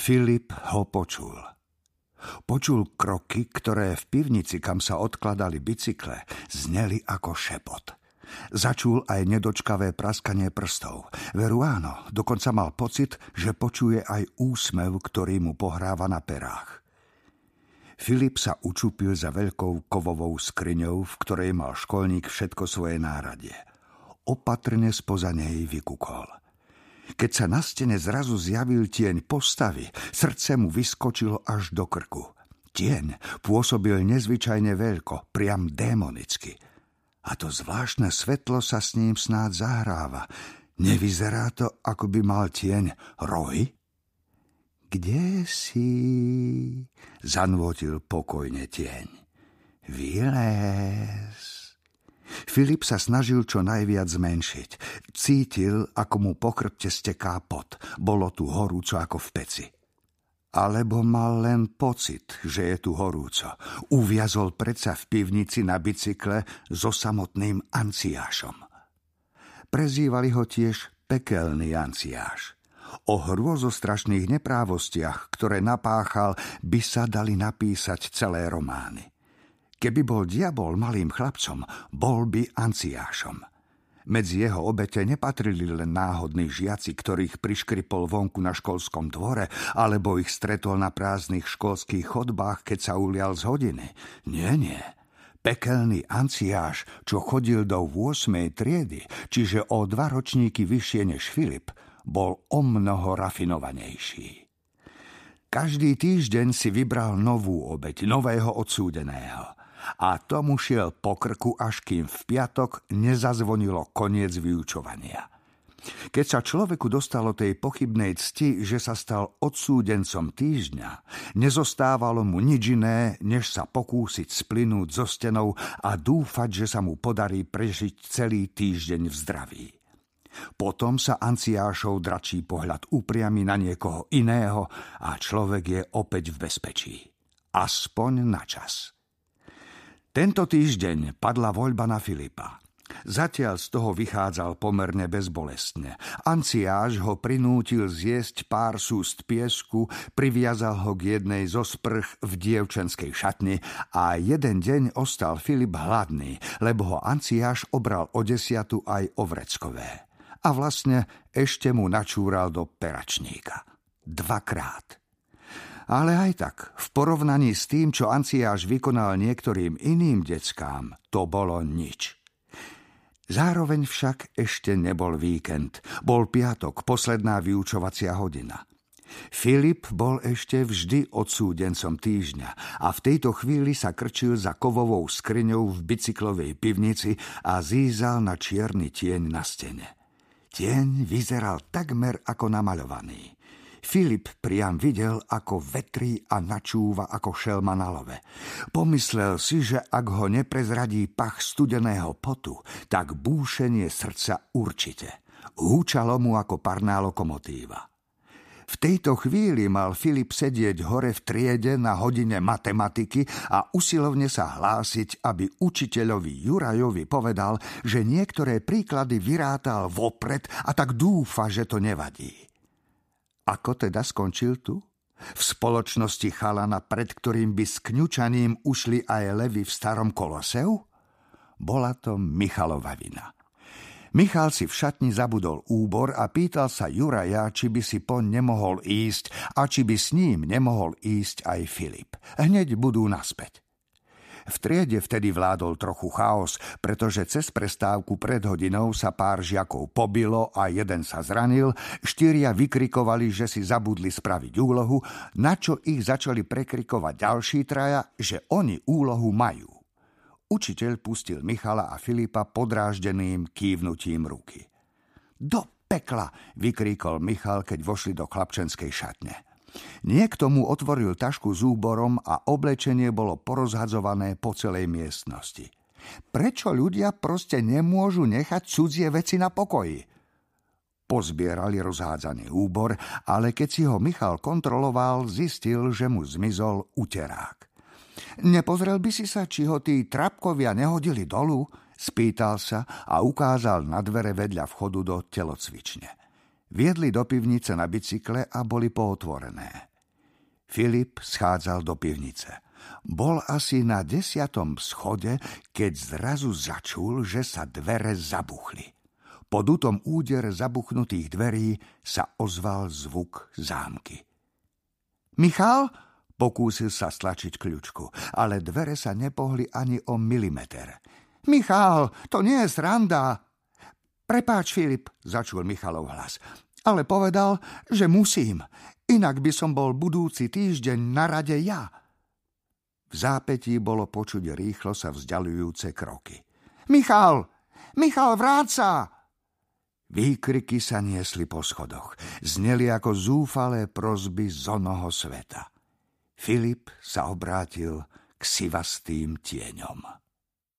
Filip ho počul. Počul kroky, ktoré v pivnici, kam sa odkladali bicykle, zneli ako šepot. Začul aj nedočkavé praskanie prstov. Veru áno, dokonca mal pocit, že počuje aj úsmev, ktorý mu pohráva na perách. Filip sa učupil za veľkou kovovou skriňou, v ktorej mal školník všetko svoje náradie. Opatrne spoza nej vykukol. Keď sa na stene zrazu zjavil tieň postavy, srdce mu vyskočilo až do krku. Tieň pôsobil nezvyčajne veľko, priam démonicky – a to zvláštne svetlo sa s ním snáď zahráva. Nevyzerá to, ako by mal tieň rohy? Kde si? Zanvotil pokojne tieň. Vylez. Filip sa snažil čo najviac zmenšiť. Cítil, ako mu po chrbte steká pot. Bolo tu horúco ako v peci. Alebo mal len pocit, že je tu horúco. Uviazol predsa v pivnici na bicykle so samotným anciášom. Prezývali ho tiež pekelný anciáš. O hrôzostrašných neprávostiach, ktoré napáchal, by sa dali napísať celé romány. Keby bol diabol malým chlapcom, bol by anciášom – medzi jeho obete nepatrili len náhodní žiaci, ktorých priškripol vonku na školskom dvore, alebo ich stretol na prázdnych školských chodbách, keď sa ulial z hodiny. Nie, nie. Pekelný anciáš, čo chodil do 8. triedy, čiže o dva ročníky vyššie než Filip, bol o mnoho rafinovanejší. Každý týždeň si vybral novú obeť, nového odsúdeného – a tomu šiel po krku, až kým v piatok nezazvonilo koniec vyučovania. Keď sa človeku dostalo tej pochybnej cti, že sa stal odsúdencom týždňa, nezostávalo mu nič iné, než sa pokúsiť splynúť zo stenou a dúfať, že sa mu podarí prežiť celý týždeň v zdraví. Potom sa Anciášov dračí pohľad upriami na niekoho iného a človek je opäť v bezpečí. Aspoň na čas. Tento týždeň padla voľba na Filipa. Zatiaľ z toho vychádzal pomerne bezbolestne. Anciáž ho prinútil zjesť pár súst piesku, priviazal ho k jednej zo sprch v dievčenskej šatni a jeden deň ostal Filip hladný, lebo ho Anciáš obral o desiatu aj o vreckové. A vlastne ešte mu načúral do peračníka. Dvakrát. Ale aj tak, v porovnaní s tým, čo Anciáš vykonal niektorým iným deckám, to bolo nič. Zároveň však ešte nebol víkend. Bol piatok, posledná vyučovacia hodina. Filip bol ešte vždy odsúdencom týždňa a v tejto chvíli sa krčil za kovovou skriňou v bicyklovej pivnici a zízal na čierny tieň na stene. Tieň vyzeral takmer ako namaľovaný. Filip priam videl, ako vetrí a načúva ako šelma na love. Pomyslel si, že ak ho neprezradí pach studeného potu, tak búšenie srdca určite. Húčalo mu ako parná lokomotíva. V tejto chvíli mal Filip sedieť hore v triede na hodine matematiky a usilovne sa hlásiť, aby učiteľovi Jurajovi povedal, že niektoré príklady vyrátal vopred a tak dúfa, že to nevadí. Ako teda skončil tu? V spoločnosti chalana, pred ktorým by s kňučaním ušli aj levy v starom koloseu? Bola to Michalova vina. Michal si v šatni zabudol úbor a pýtal sa Juraja, či by si poň nemohol ísť a či by s ním nemohol ísť aj Filip. Hneď budú naspäť. V triede vtedy vládol trochu chaos, pretože cez prestávku pred hodinou sa pár žiakov pobilo a jeden sa zranil, štyria vykrikovali, že si zabudli spraviť úlohu, na čo ich začali prekrikovať ďalší traja, že oni úlohu majú. Učiteľ pustil Michala a Filipa podráždeným kývnutím ruky. Do pekla, vykríkol Michal, keď vošli do chlapčenskej šatne. Niekto mu otvoril tašku s úborom a oblečenie bolo porozhadzované po celej miestnosti. Prečo ľudia proste nemôžu nechať cudzie veci na pokoji? Pozbierali rozhádzaný úbor, ale keď si ho Michal kontroloval, zistil, že mu zmizol uterák. Nepozrel by si sa, či ho tí trapkovia nehodili dolu? Spýtal sa a ukázal na dvere vedľa vchodu do telocvične. Viedli do pivnice na bicykle a boli pootvorené. Filip schádzal do pivnice. Bol asi na desiatom schode, keď zrazu začul, že sa dvere zabuchli. Po dutom úder zabuchnutých dverí sa ozval zvuk zámky. Michal? Pokúsil sa stlačiť kľučku, ale dvere sa nepohli ani o milimeter. Michal, to nie je sranda. Prepáč, Filip, začul Michalov hlas, ale povedal, že musím. Inak by som bol budúci týždeň na rade ja. V zápetí bolo počuť rýchlo sa vzdialujúce kroky. Michal! Michal, vráca! Výkriky sa niesli po schodoch. Zneli ako zúfalé prozby z onoho sveta. Filip sa obrátil k sivastým tieňom.